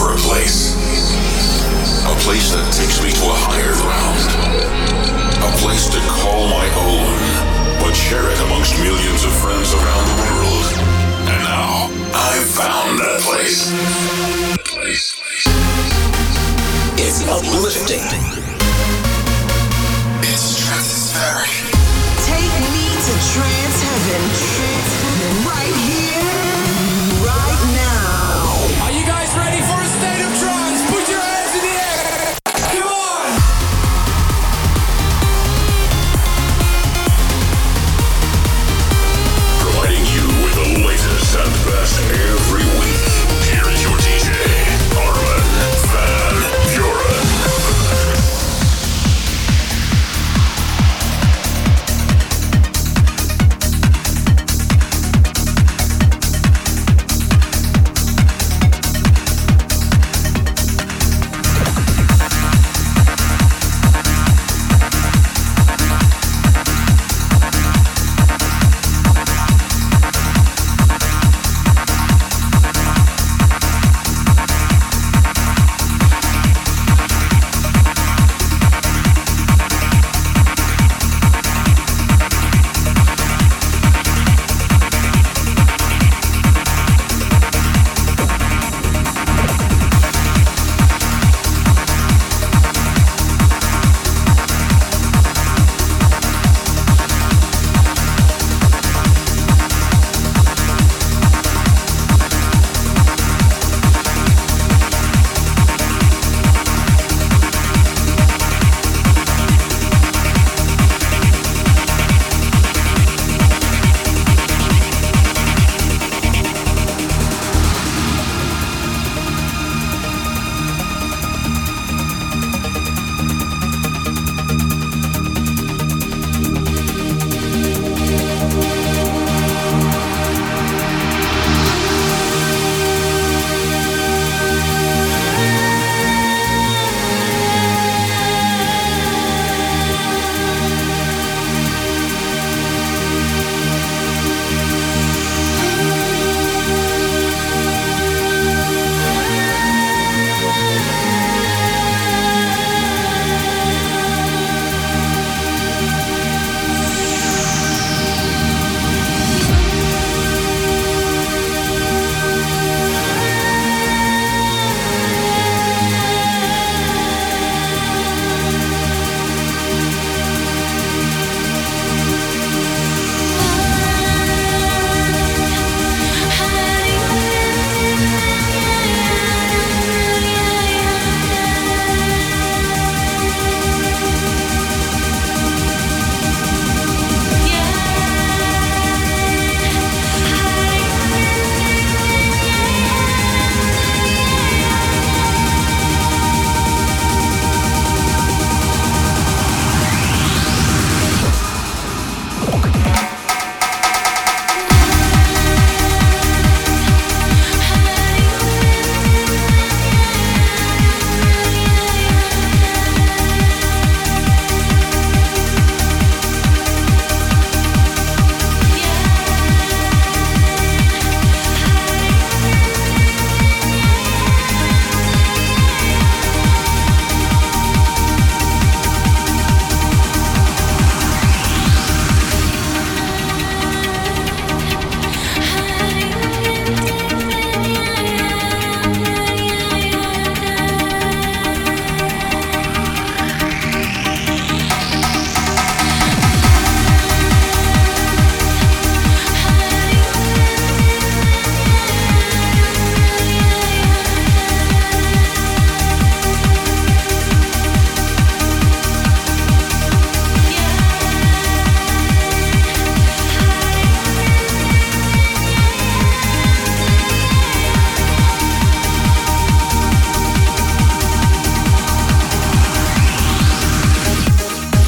for a place. A place that takes me to a higher ground. A place to call my own, but share it amongst millions of friends around the world. And now, I've found that place. Place. It's uplifting. It's stratospheric. Take me to trance heaven. Trance heaven. Right here,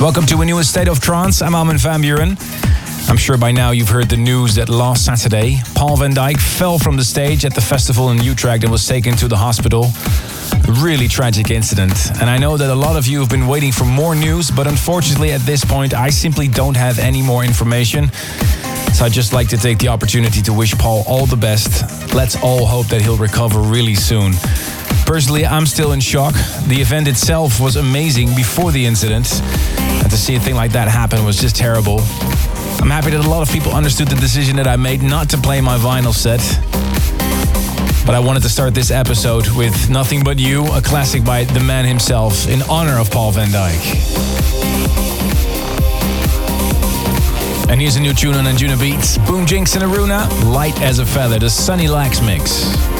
Welcome to a new State of Trance. I'm Armin van Buuren. I'm sure by now you've heard the news that last Saturday, Paul van Dyk fell from the stage at the festival in Utrecht and was taken to the hospital. Really tragic incident. And I know that a lot of you have been waiting for more news, but unfortunately at this point, I simply don't have any more information. So I'd just like to take the opportunity to wish Paul all the best. Let's all hope that he'll recover really soon. Personally, I'm still in shock. The event itself was amazing before the incident, and to see a thing like that happen was just terrible. I'm happy that a lot of people understood the decision that I made not to play my vinyl set. But I wanted to start this episode with Nothing But You, a classic by the man himself, in honor of Paul van Dyk. And here's a new tune on Anjunabeats. Boom Jinx and Aruna, Light as a Feather, the Sunny Lax mix.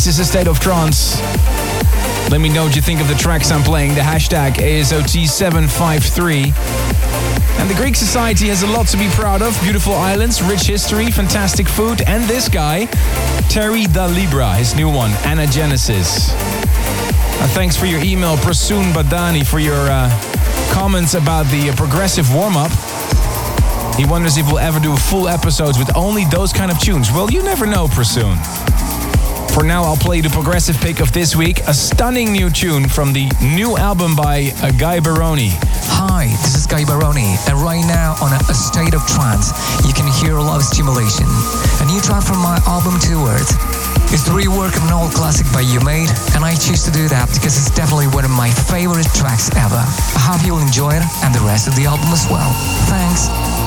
This is a state of trance. Let me know what you think of the tracks I'm playing. The hashtag ASOT753. And the Greek society has a lot to be proud of. Beautiful islands, rich history, fantastic food, and this guy, Terry Da Libra, his new one, Anagenesis. And thanks for your email, Prasoon Badani, for your uh, comments about the uh, progressive warm up. He wonders if we'll ever do full episodes with only those kind of tunes. Well, you never know, Prasoon. For now, I'll play the progressive pick of this week, a stunning new tune from the new album by uh, Guy Baroni. Hi, this is Guy Baroni, and right now on a, State of Trance, you can hear a lot of Stimulation, a new track from my album Two Words. It's the rework of an old classic by You Made, and I choose to do that because it's definitely one of my favorite tracks ever. I hope you'll enjoy it and the rest of the album as well. Thanks.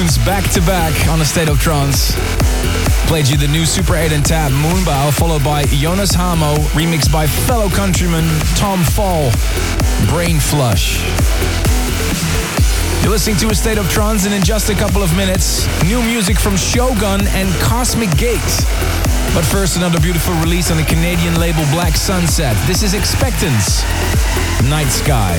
Tunes back to back on a state of trance. Played you the new Super 8 and Tab Moonbow, followed by Jonas Hamo, remixed by fellow countryman Tom Fall, Brain Flush. You're listening to a state of trance, and in just a couple of minutes, new music from Shogun and Cosmic Gate. But first, another beautiful release on the Canadian label Black Sunset. This is Expectance, Night Sky.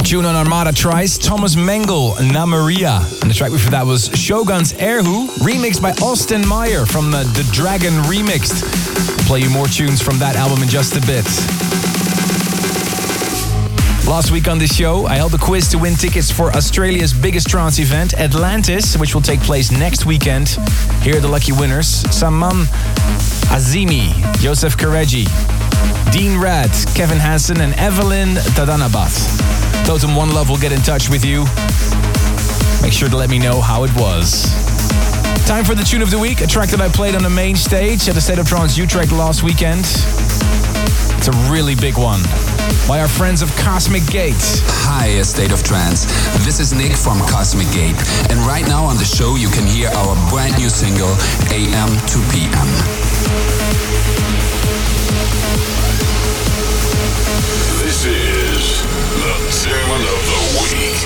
Tune on Armada Trice, Thomas Mengel, Na Maria. And the track before that was Shogun's Erhu, remixed by Austin Meyer from the, the Dragon Remixed. I'll play you more tunes from that album in just a bit. Last week on this show, I held a quiz to win tickets for Australia's biggest trance event, Atlantis, which will take place next weekend. Here are the lucky winners Saman Azimi, Joseph Kareji, Dean Rad, Kevin Hansen, and Evelyn Tadanabat. Totem One Love will get in touch with you. Make sure to let me know how it was. Time for the tune of the week, a track that I played on the main stage at the State of Trance Utrecht last weekend. It's a really big one. By our friends of Cosmic Gate. Hi, State of Trance. This is Nick from Cosmic Gate. And right now on the show, you can hear our brand new single, AM to PM. This is the tune of the week.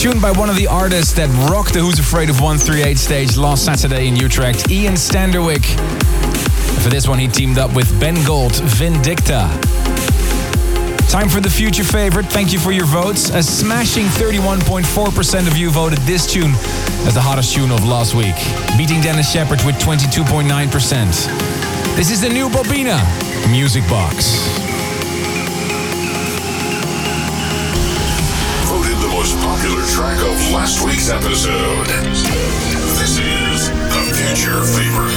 Tune by one of the artists that rocked the Who's Afraid of 138 stage last Saturday in Utrecht, Ian Standerwick. For this one, he teamed up with Ben Gold, Vindicta. Time for the future favorite. Thank you for your votes. A smashing 31.4% of you voted this tune as the hottest tune of last week, beating Dennis Sheperd with 22.9%. This is the new Bobina Music Box. Track of last week's episode. This is the future favorite.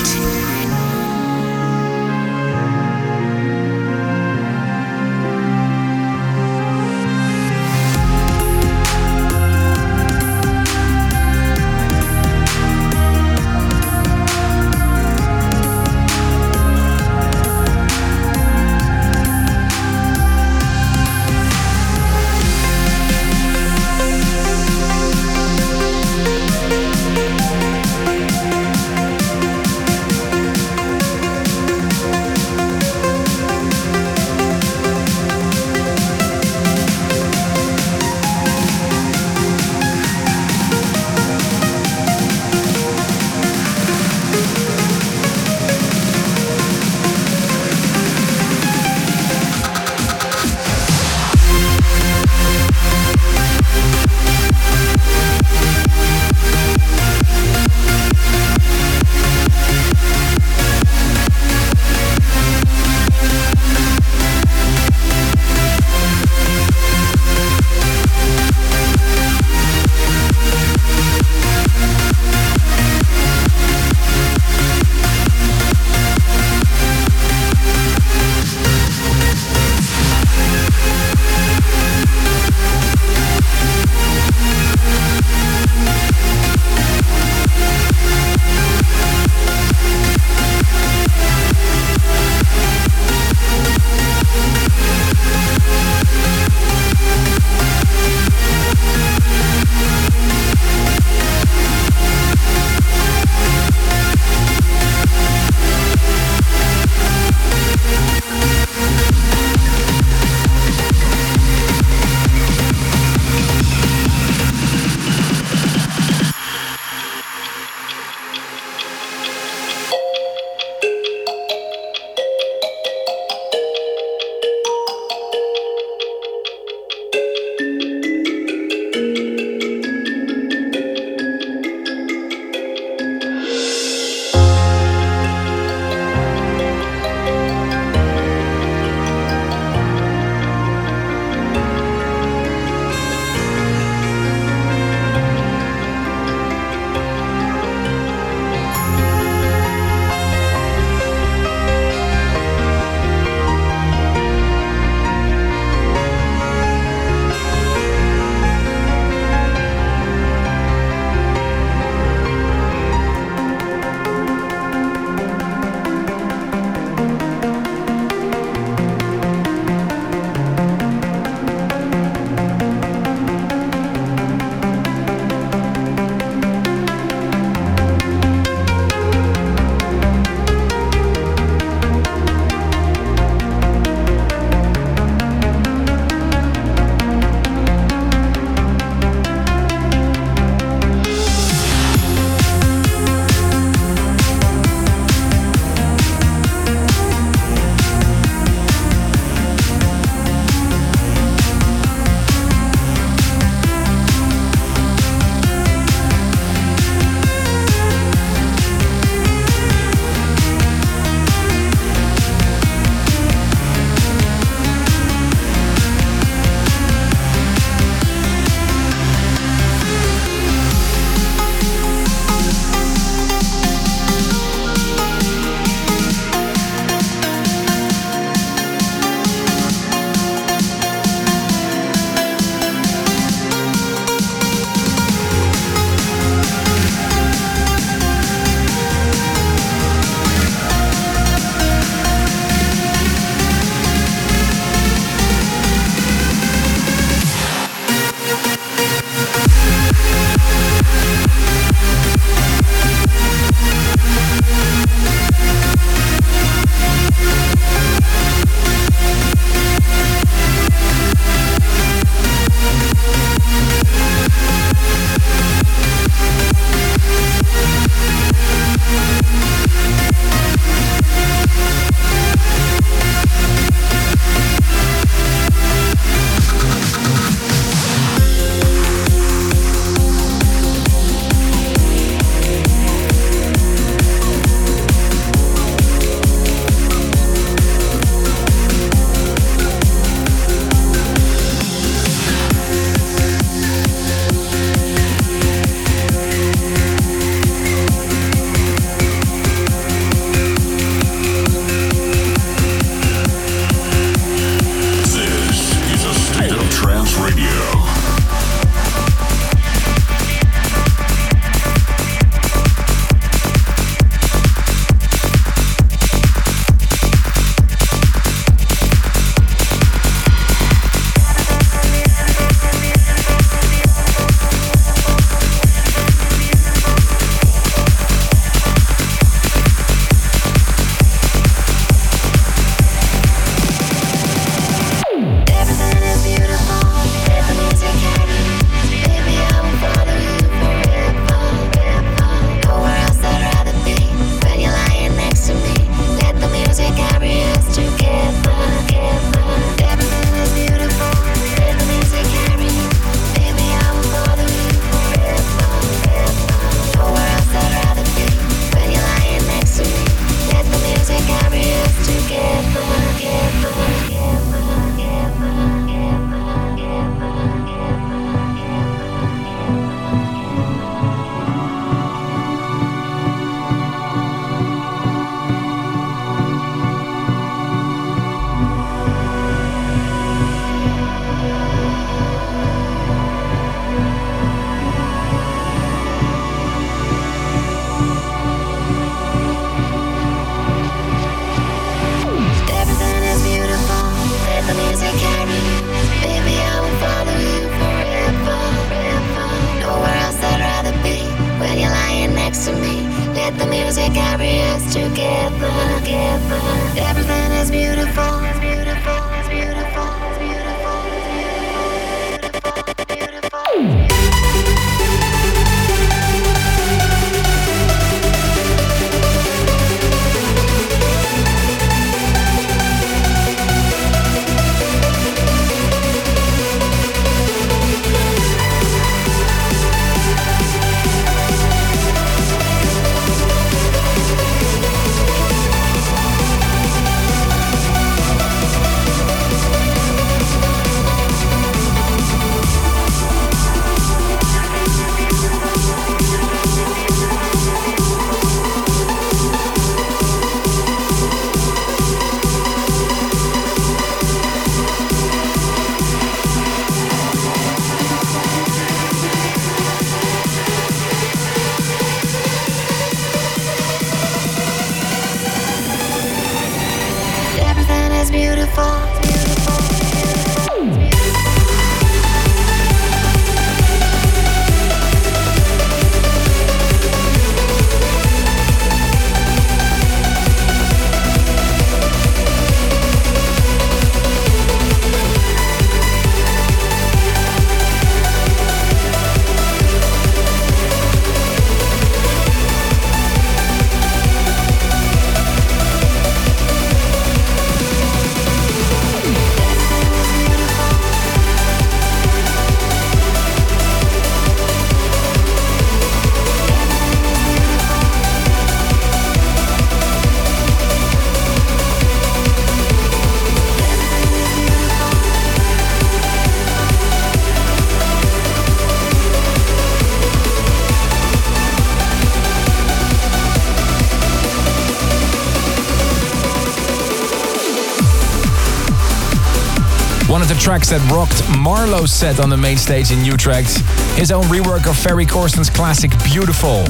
Tracks that rocked MaRLo's set on the main stage in Utrecht. His own rework of Ferry Corsten's classic Beautiful.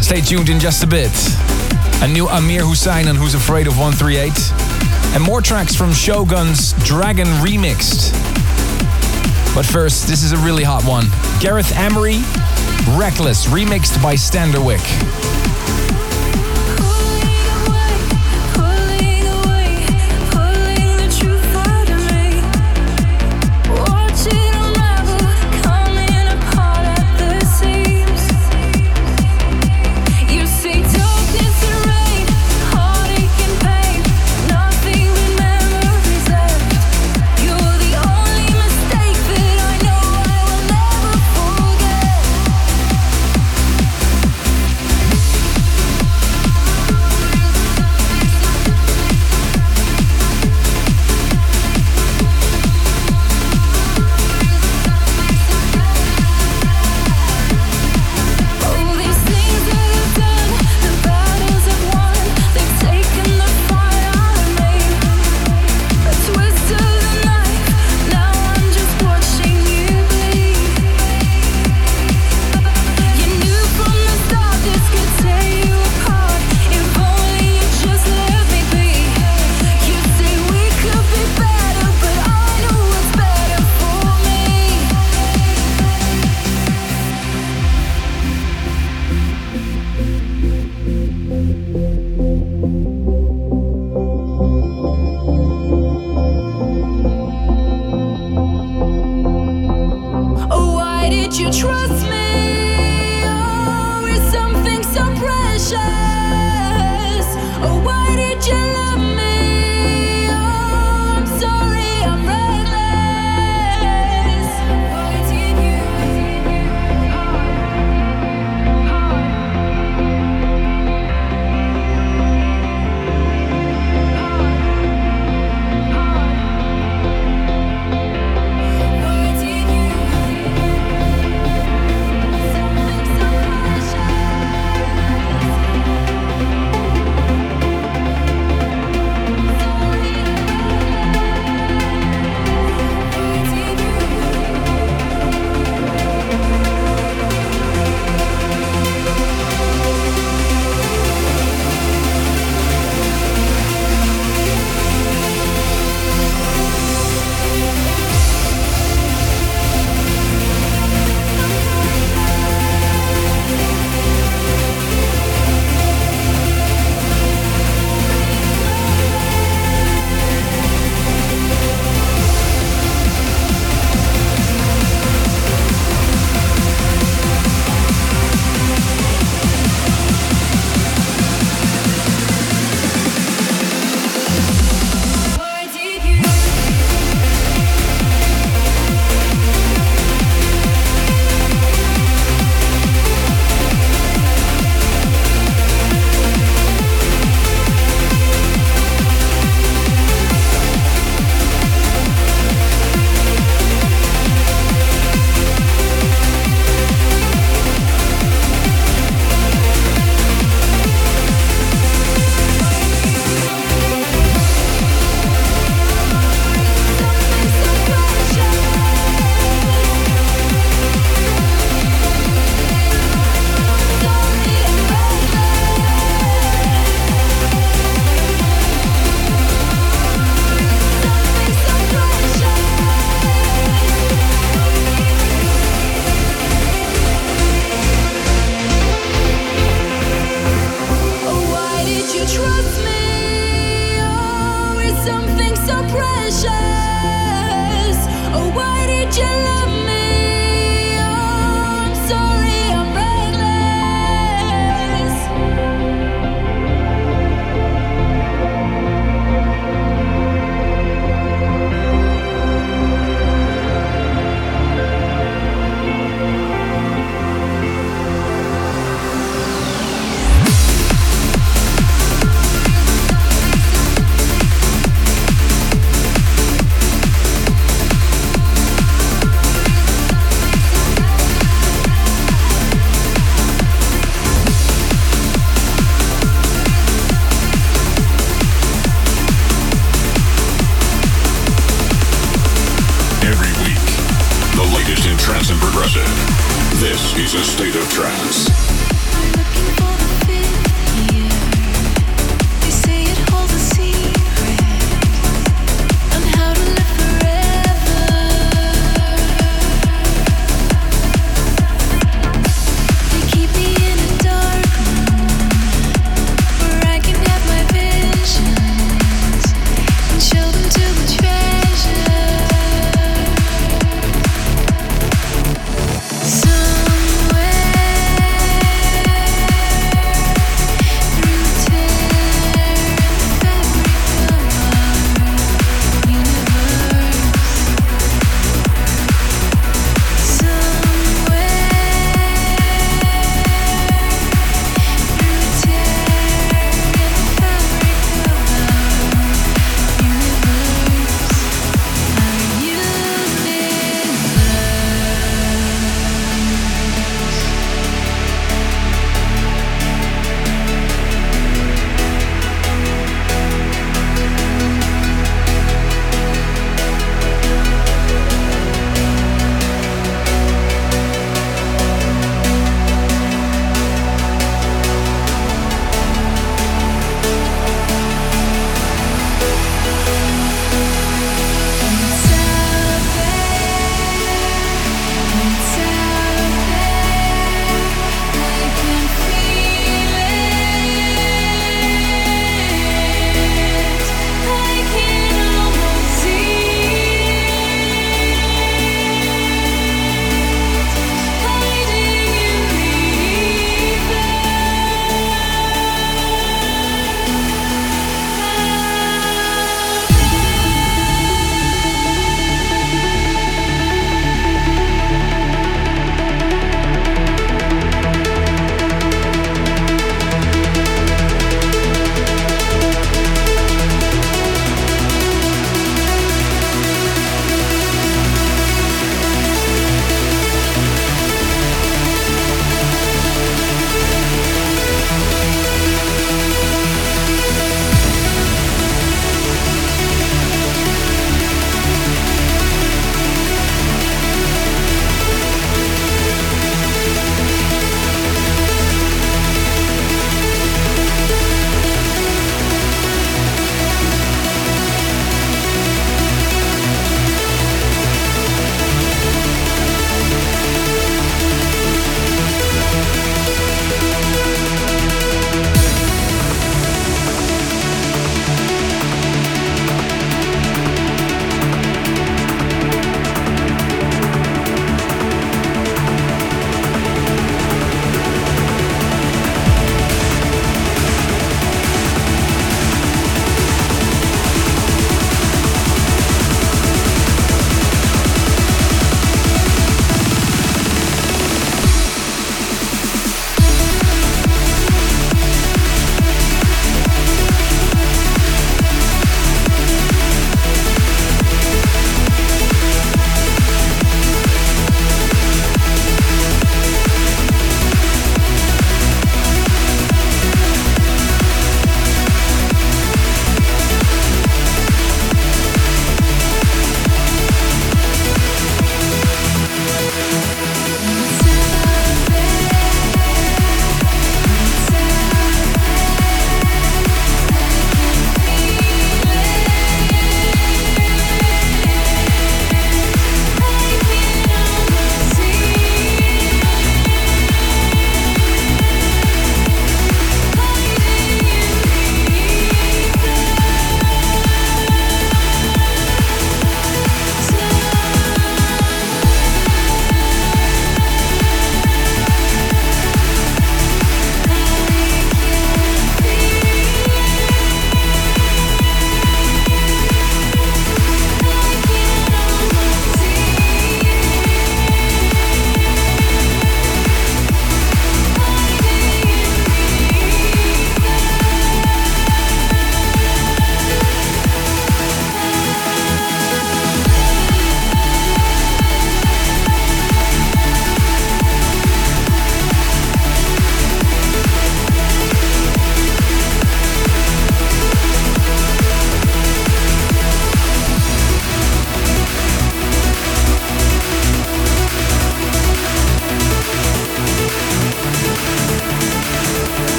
Stay tuned in just a bit. A new Amir Hussain and Who's Afraid of 138. And more tracks from Shogun's Dragon Remixed. But first, this is a really hot one. Gareth Emery, Reckless, remixed by Standerwick.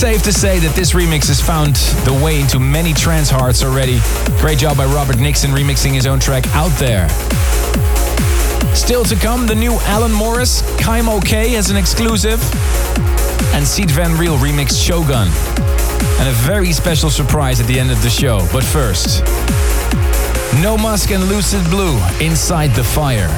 Safe to say that this remix has found the way into many trance hearts already. Great job by Robert Nickson remixing his own track Out There. Still to come, the new Alan Morris, Kaimo K as an exclusive, and Sied Van Riel remixed Shogun. And a very special surprise at the end of the show. But first, No Musk and Lucid Blue, Inside the Fire.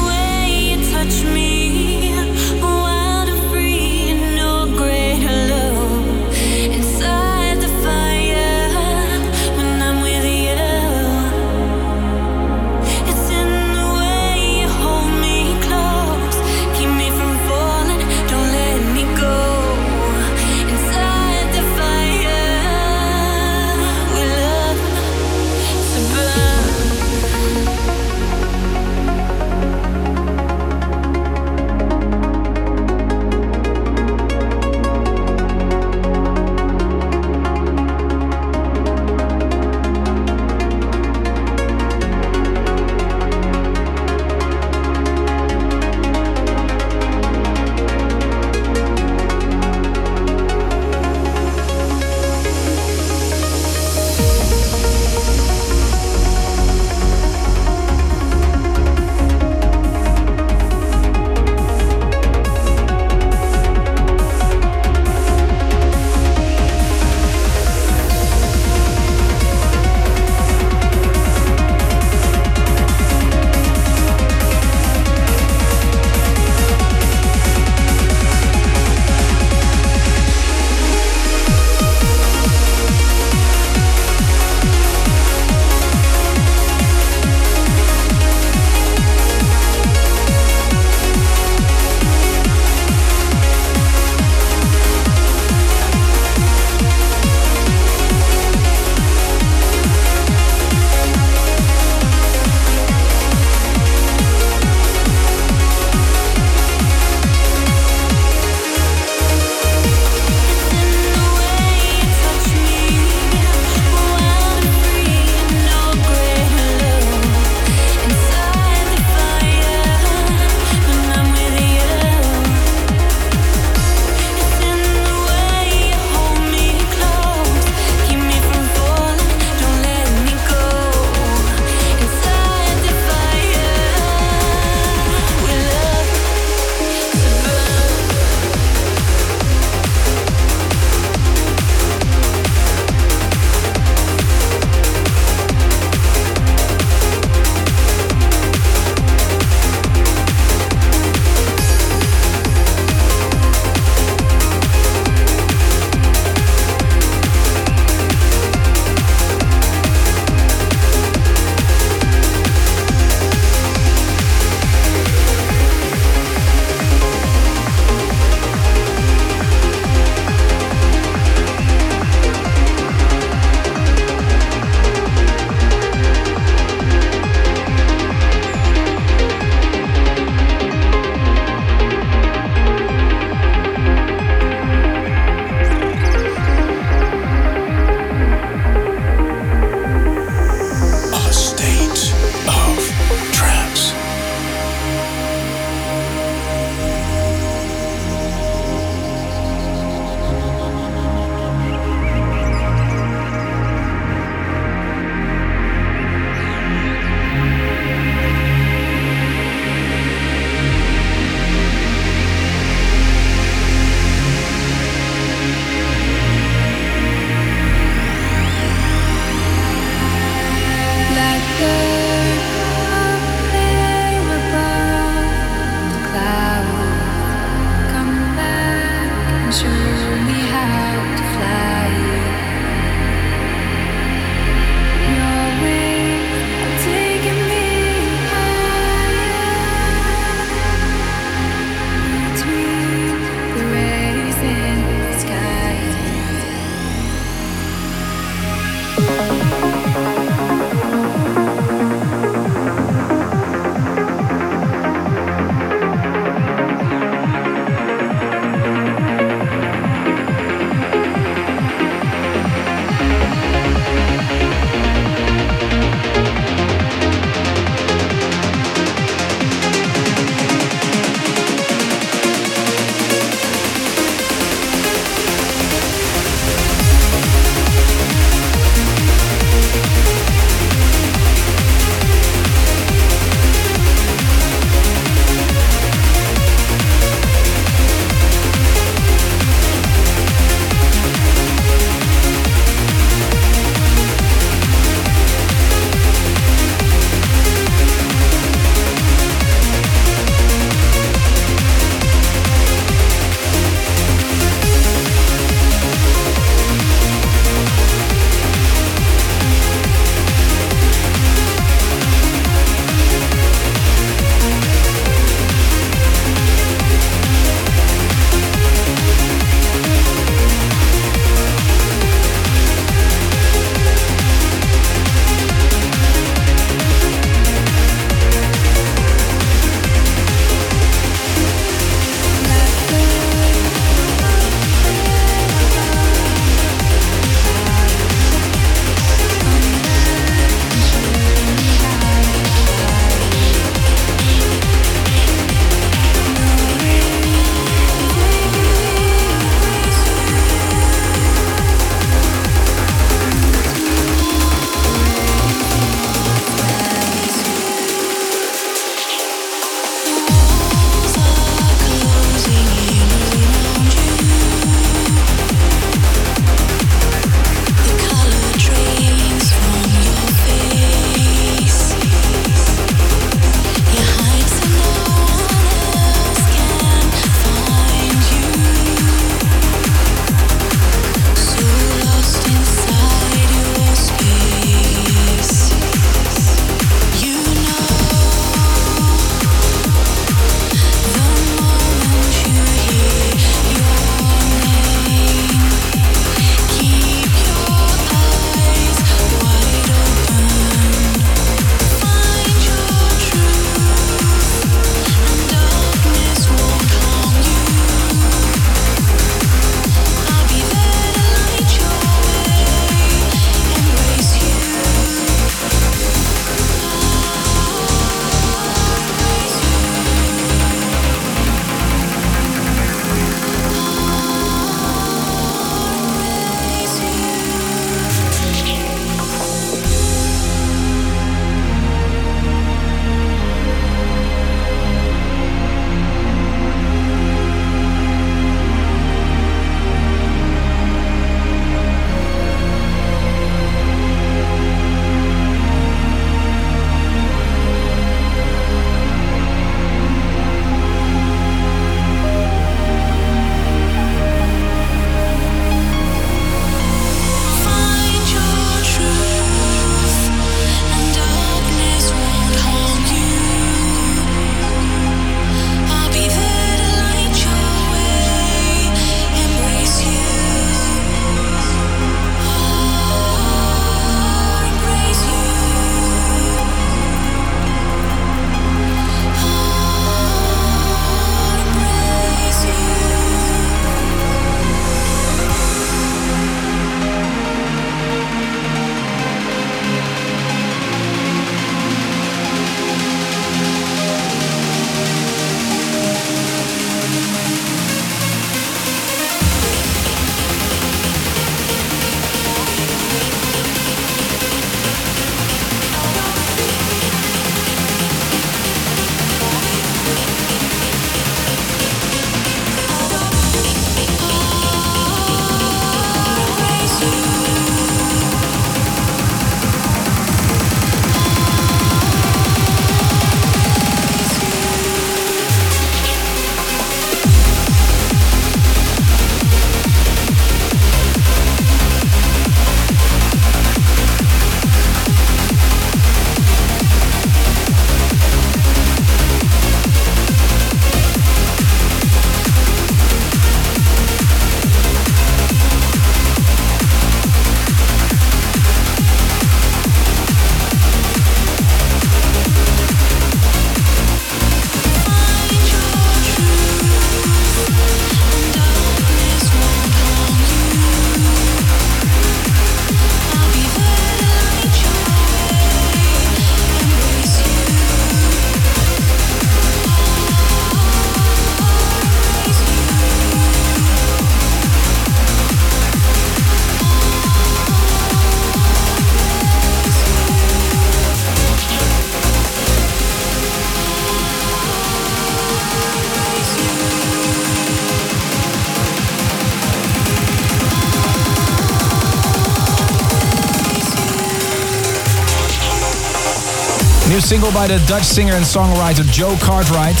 New single by the Dutch singer and songwriter Joe Cartwright,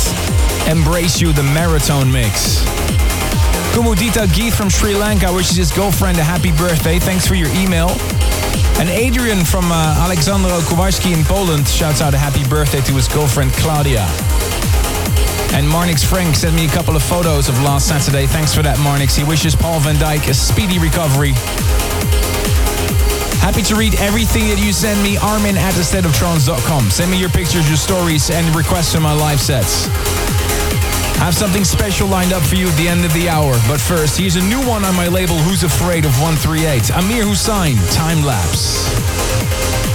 Embrace You, the Marathon Mix. Kumudita Geeth from Sri Lanka wishes his girlfriend a happy birthday. Thanks for your email. And Adrian from uh, Alexandro Kowalski in Poland shouts out a happy birthday to his girlfriend Claudia. And Marnix Frank sent me a couple of photos of last Saturday. Thanks for that, Marnix. He wishes Paul van Dyk a speedy recovery. Happy to read everything that you send me, armin at thestateoftrance.com. Send me your pictures, your stories, and requests for my live sets. I have something special lined up for you at the end of the hour. But first, here's a new one on my label, Who's Afraid of 138. Amir Hussain, Time Lapse.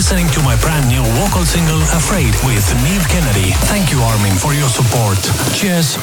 listening to my brand new vocal single Afraid with Neve Kennedy. Thank you, Armin, for your support. Cheers.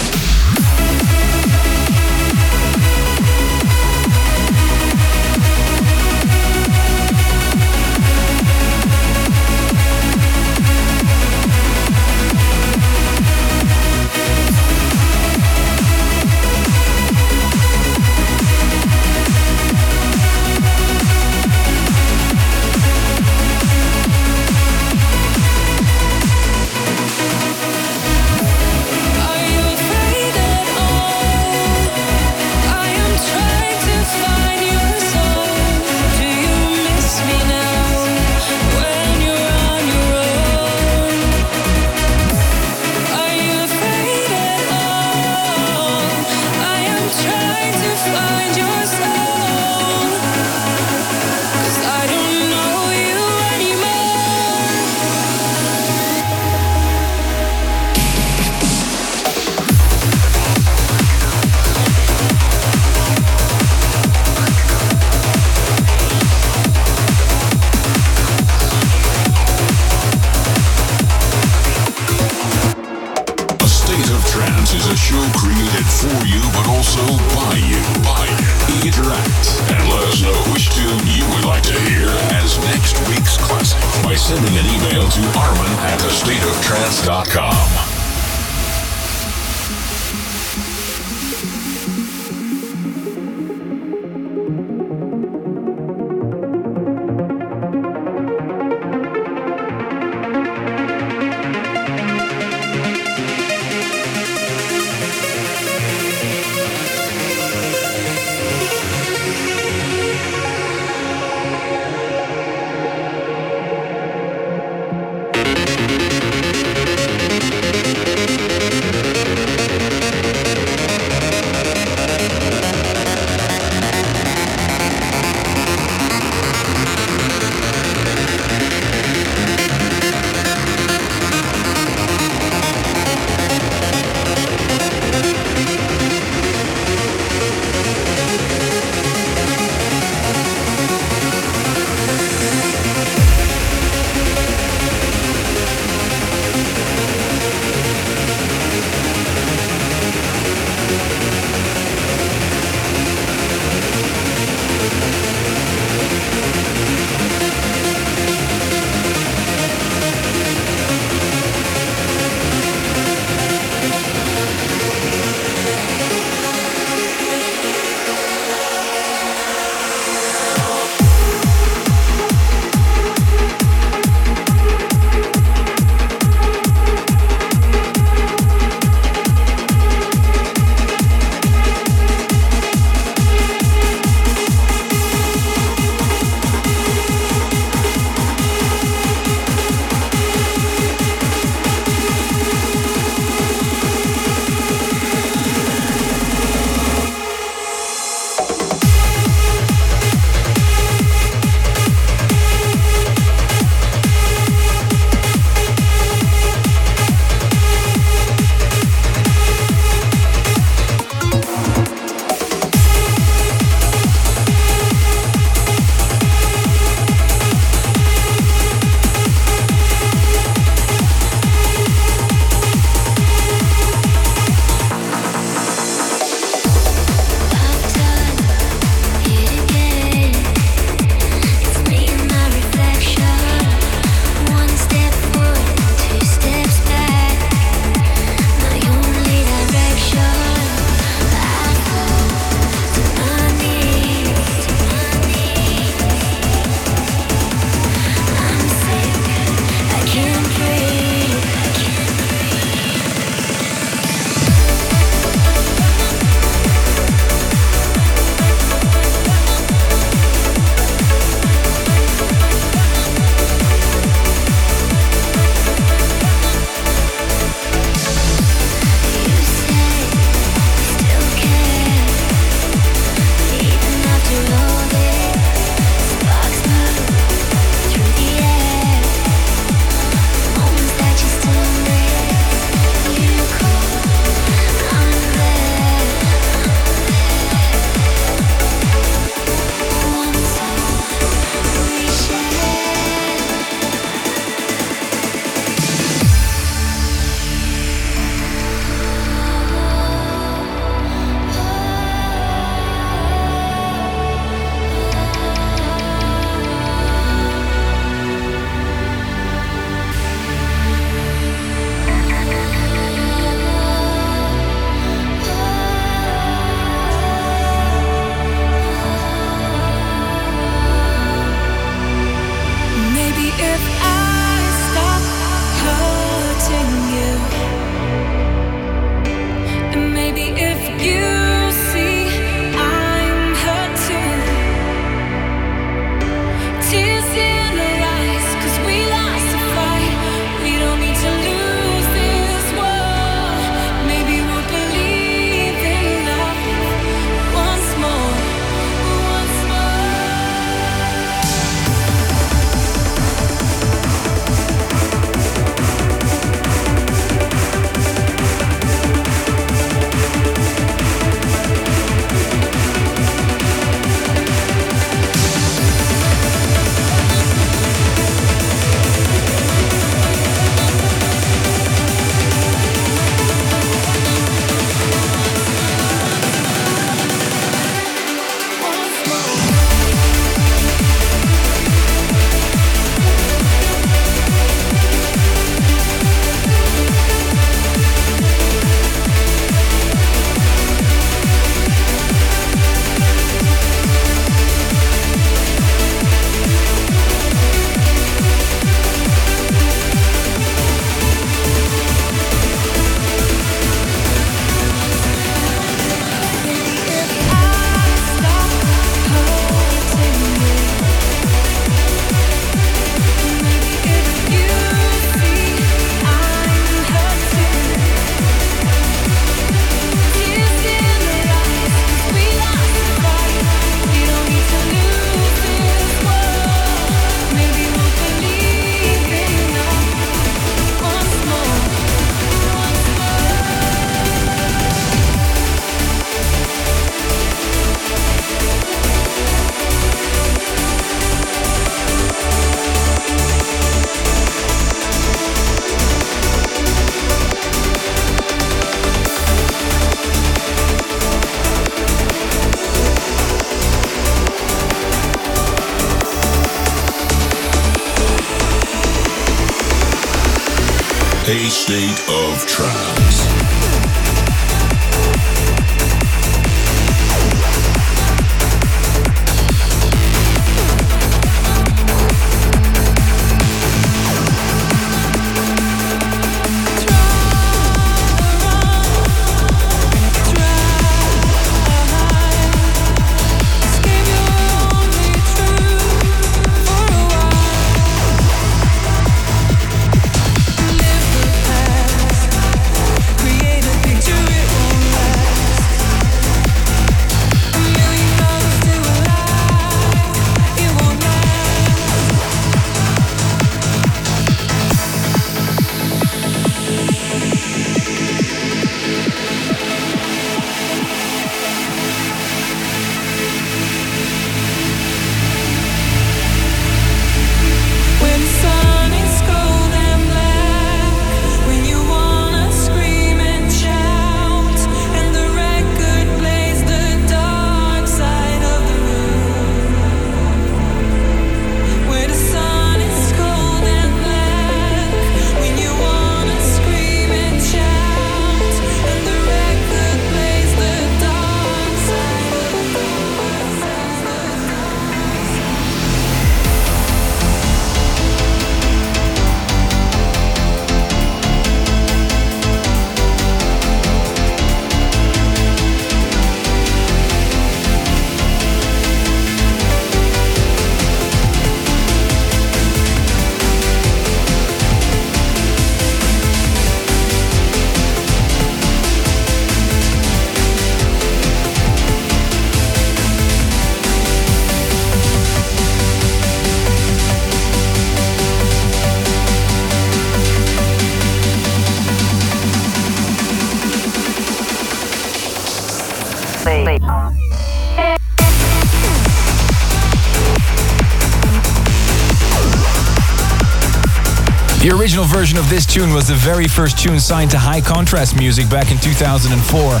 Original version of this tune was the very first tune signed to High Contrast Music back in 2004.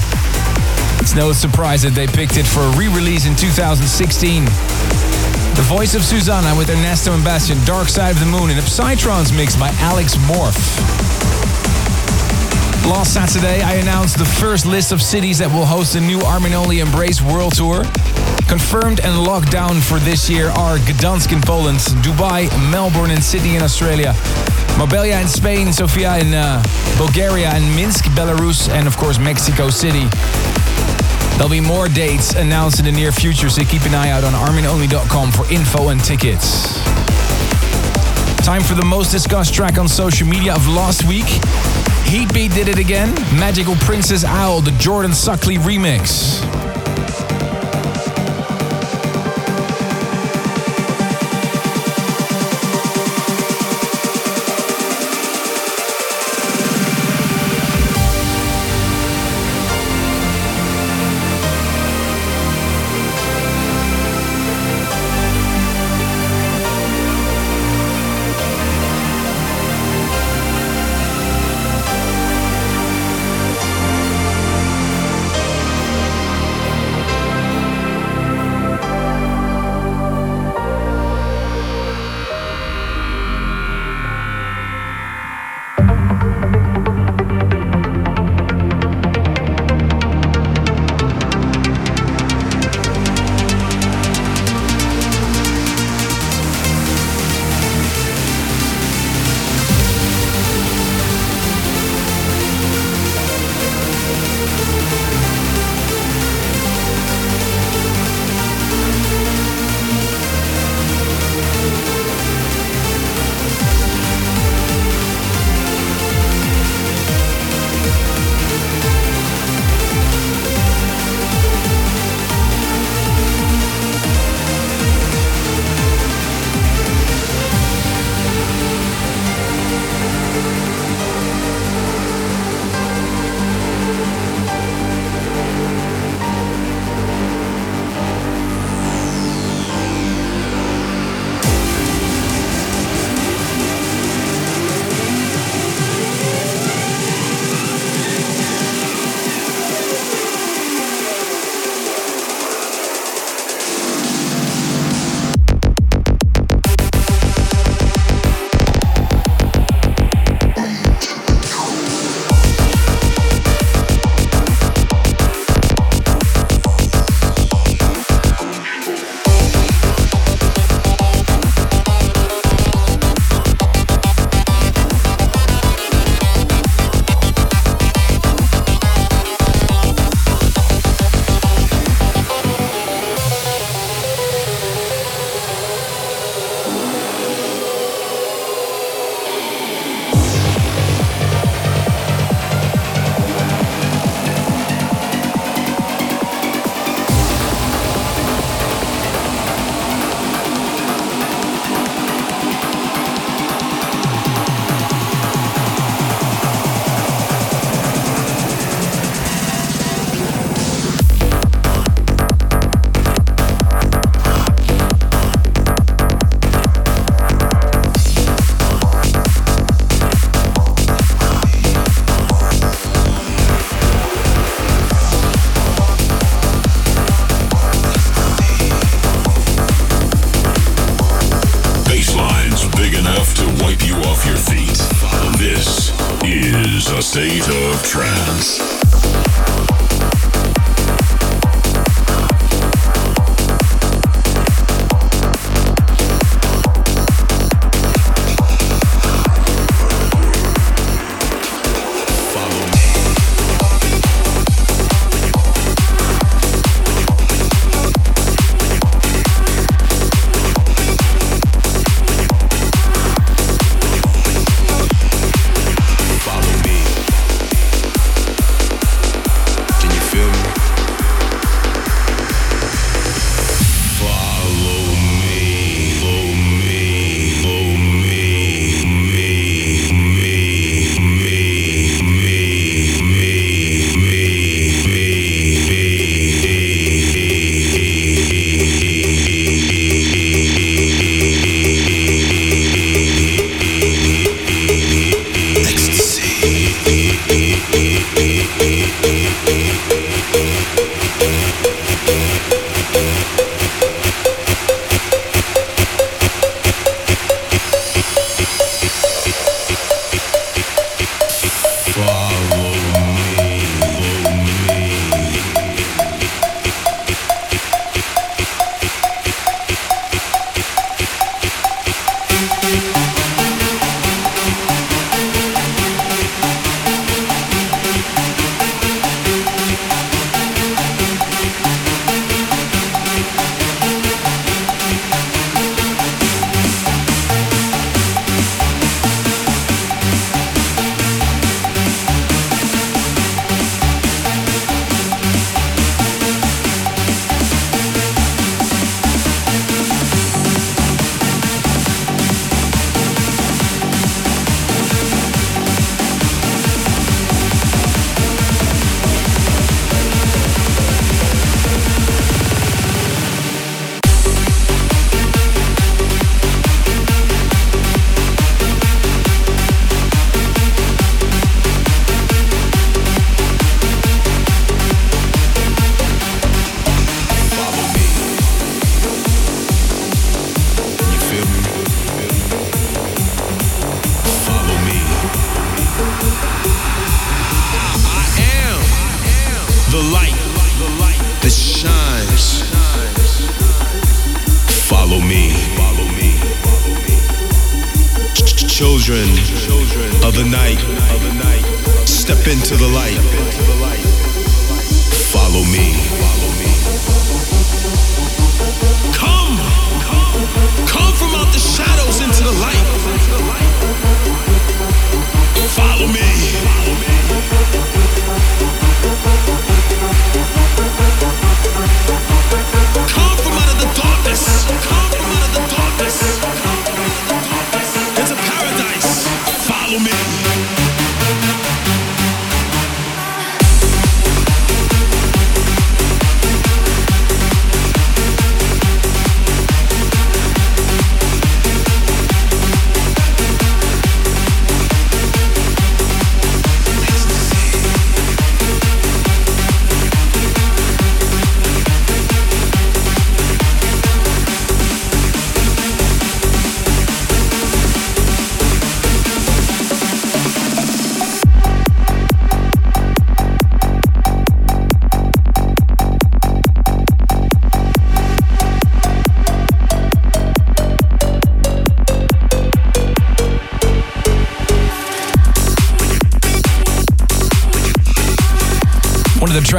It's no surprise that they picked it for a re-release in 2016. The voice of Susana with Ernesto and Bastian, Dark Side of the Moon in a Psytrance mix by Alex Morph. Last Saturday, I announced the first list of cities that will host the new Armin Only Embrace World Tour. Confirmed and locked down for this year are Gdansk in Poland, Dubai, Melbourne and Sydney in Australia, Marbella in Spain, Sofia in uh, Bulgaria and Minsk, Belarus and of course Mexico City. There'll be more dates announced in the near future, so keep an eye out on arminonly.com for info and tickets. Time for the most discussed track on social media of last week. Heatbeat did it again. Magical Princess Owl, the Jordan Suckley remix.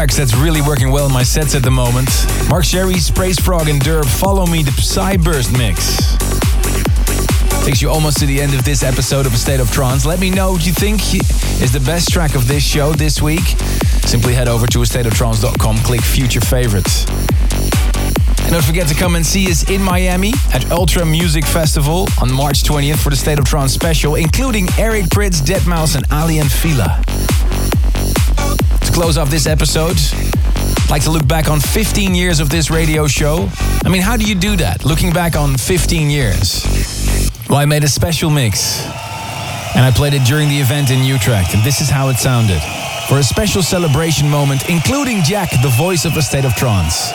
Tracks that's really working well in my sets at the moment. Mark Sherry, Spacefrog and Derb, Follow Me, the Psy Burst mix. Takes you almost to the end of this episode of A State of Trance. Let me know what you think is the best track of this show this week. Simply head over to astateoftrance.com, click Future Favorites. And don't forget to come and see us in Miami at Ultra Music Festival on March 20th for the State of Trance special, including Eric Prydz, Deadmau5, and Aly & Fila close off this episode, like to look back on 15 years of this radio show. I mean, how do you do that? Looking back on 15 years. Well, I made a special mix and I played it during the event in Utrecht, and this is how it sounded. For a special celebration moment, including Jack, the voice of a State of Trance.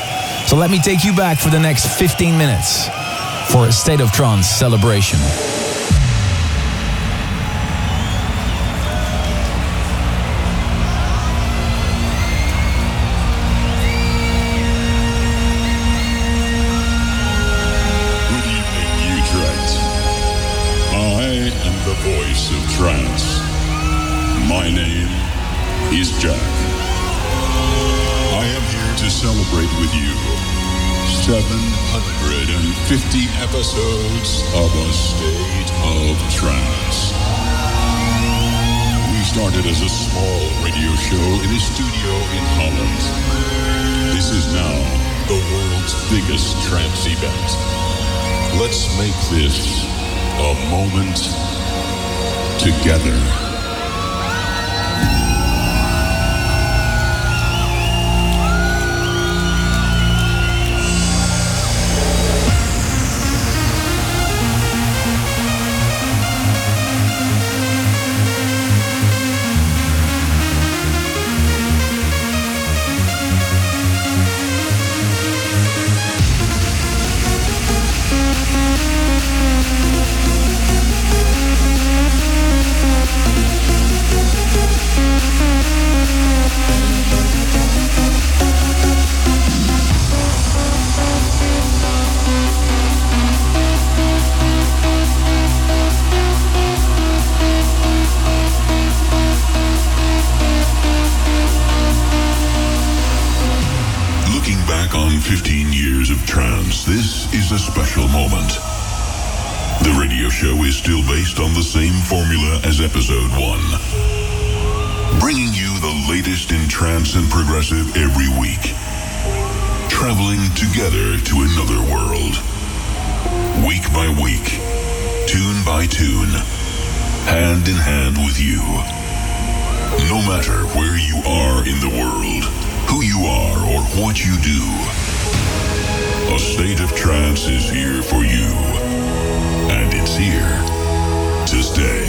So let me take you back for the next 15 minutes for a State of Trance celebration. Of Trance. My name is Jack. I am here to celebrate with you 750 episodes of A State of Trance. We started as a small radio show in a studio in Holland. This is now the world's biggest trance event. Let's make this a moment together. And every week. Traveling together to another world. Week by week, tune by tune, hand in hand with you. No matter where you are in the world, who you are, or what you do, a state of trance is here for you. And it's here to stay.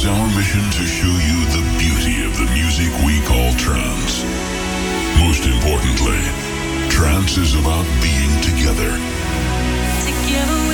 Is our mission to show you the beauty of the music we call trance. Most importantly, trance is about being together. Together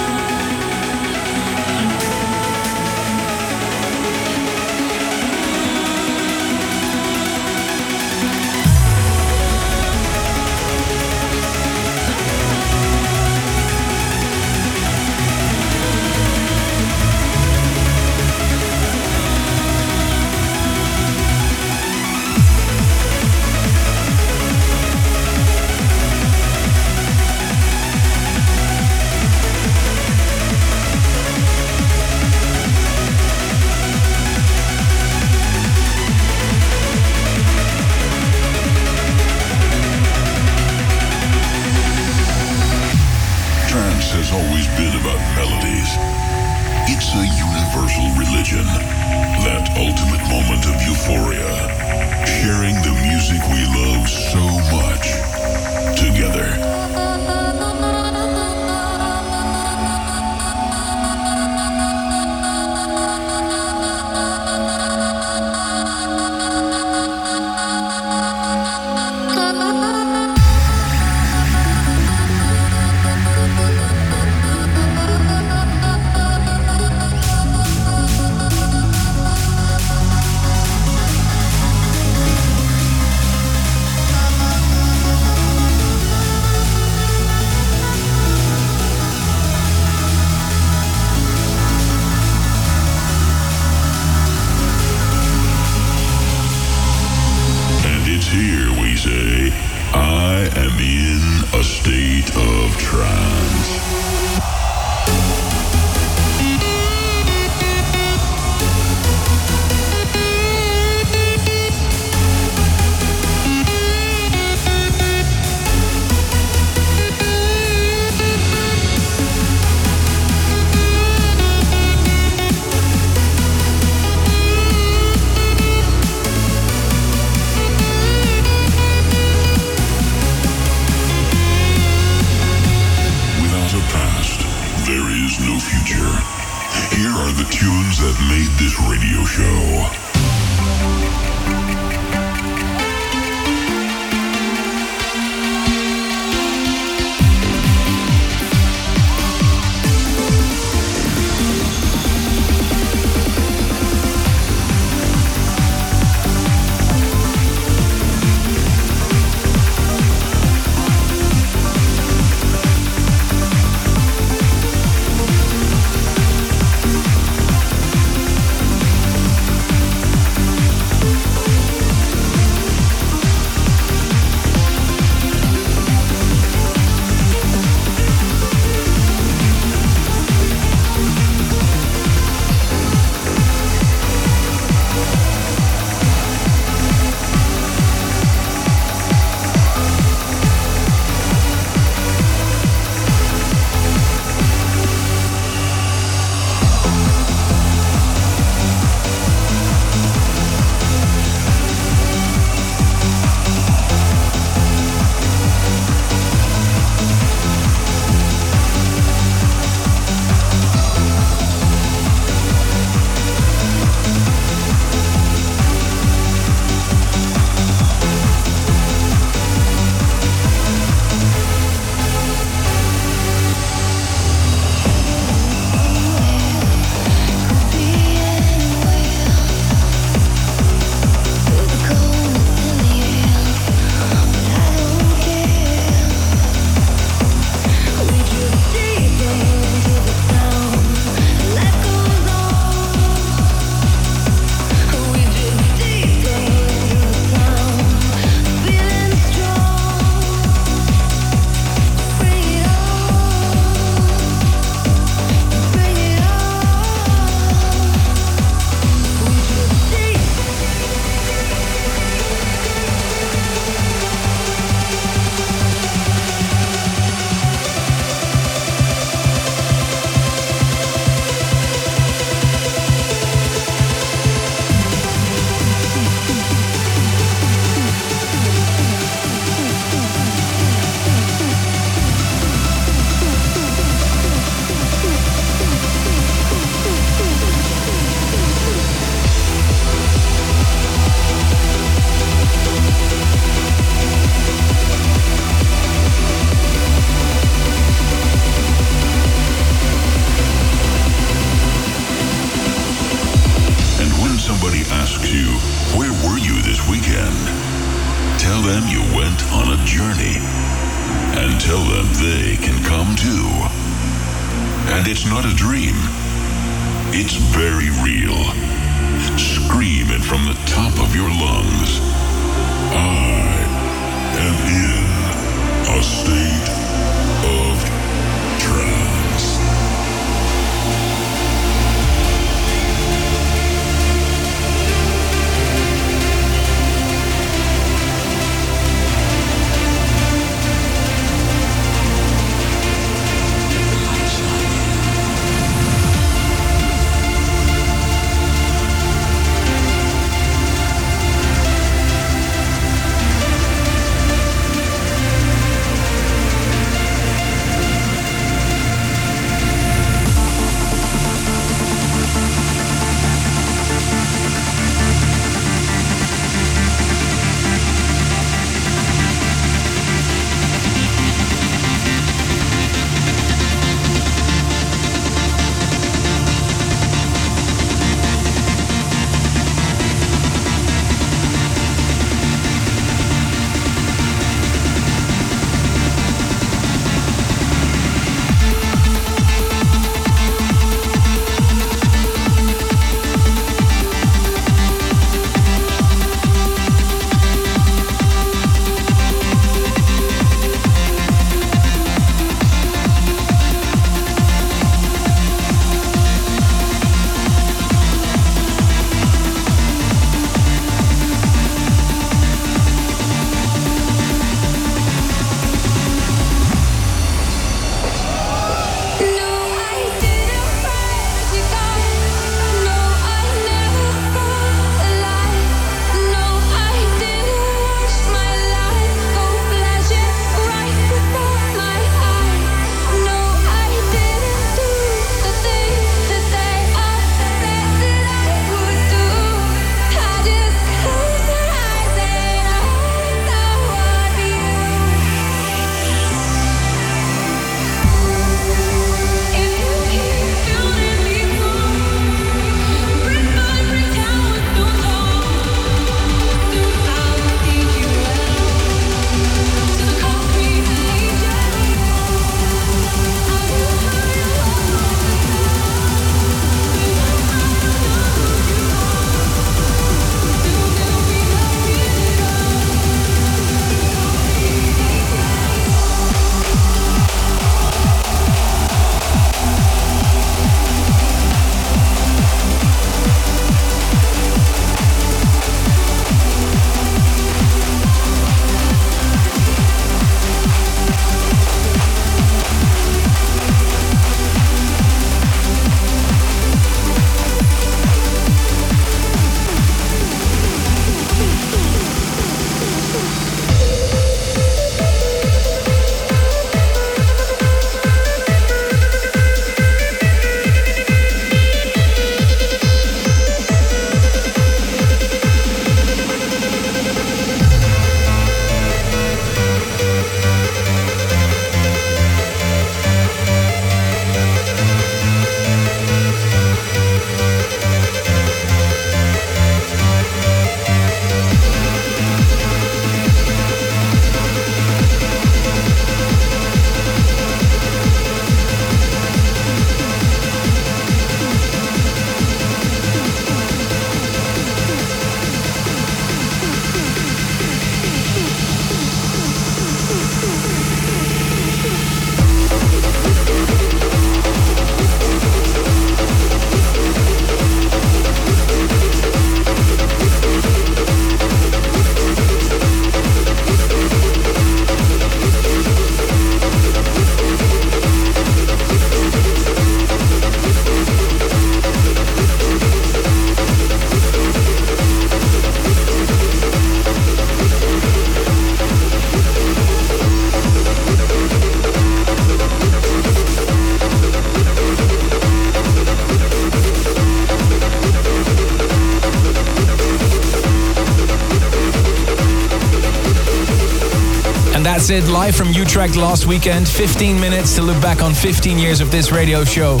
it, live from Utrecht last weekend. 15 minutes to look back on 15 years of this radio show.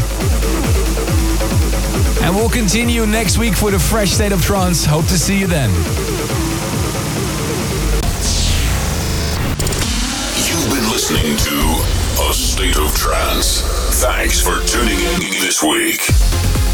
And we'll continue next week for the fresh state of trance. Hope to see you then. You've been listening to A State of Trance. Thanks for tuning in this week.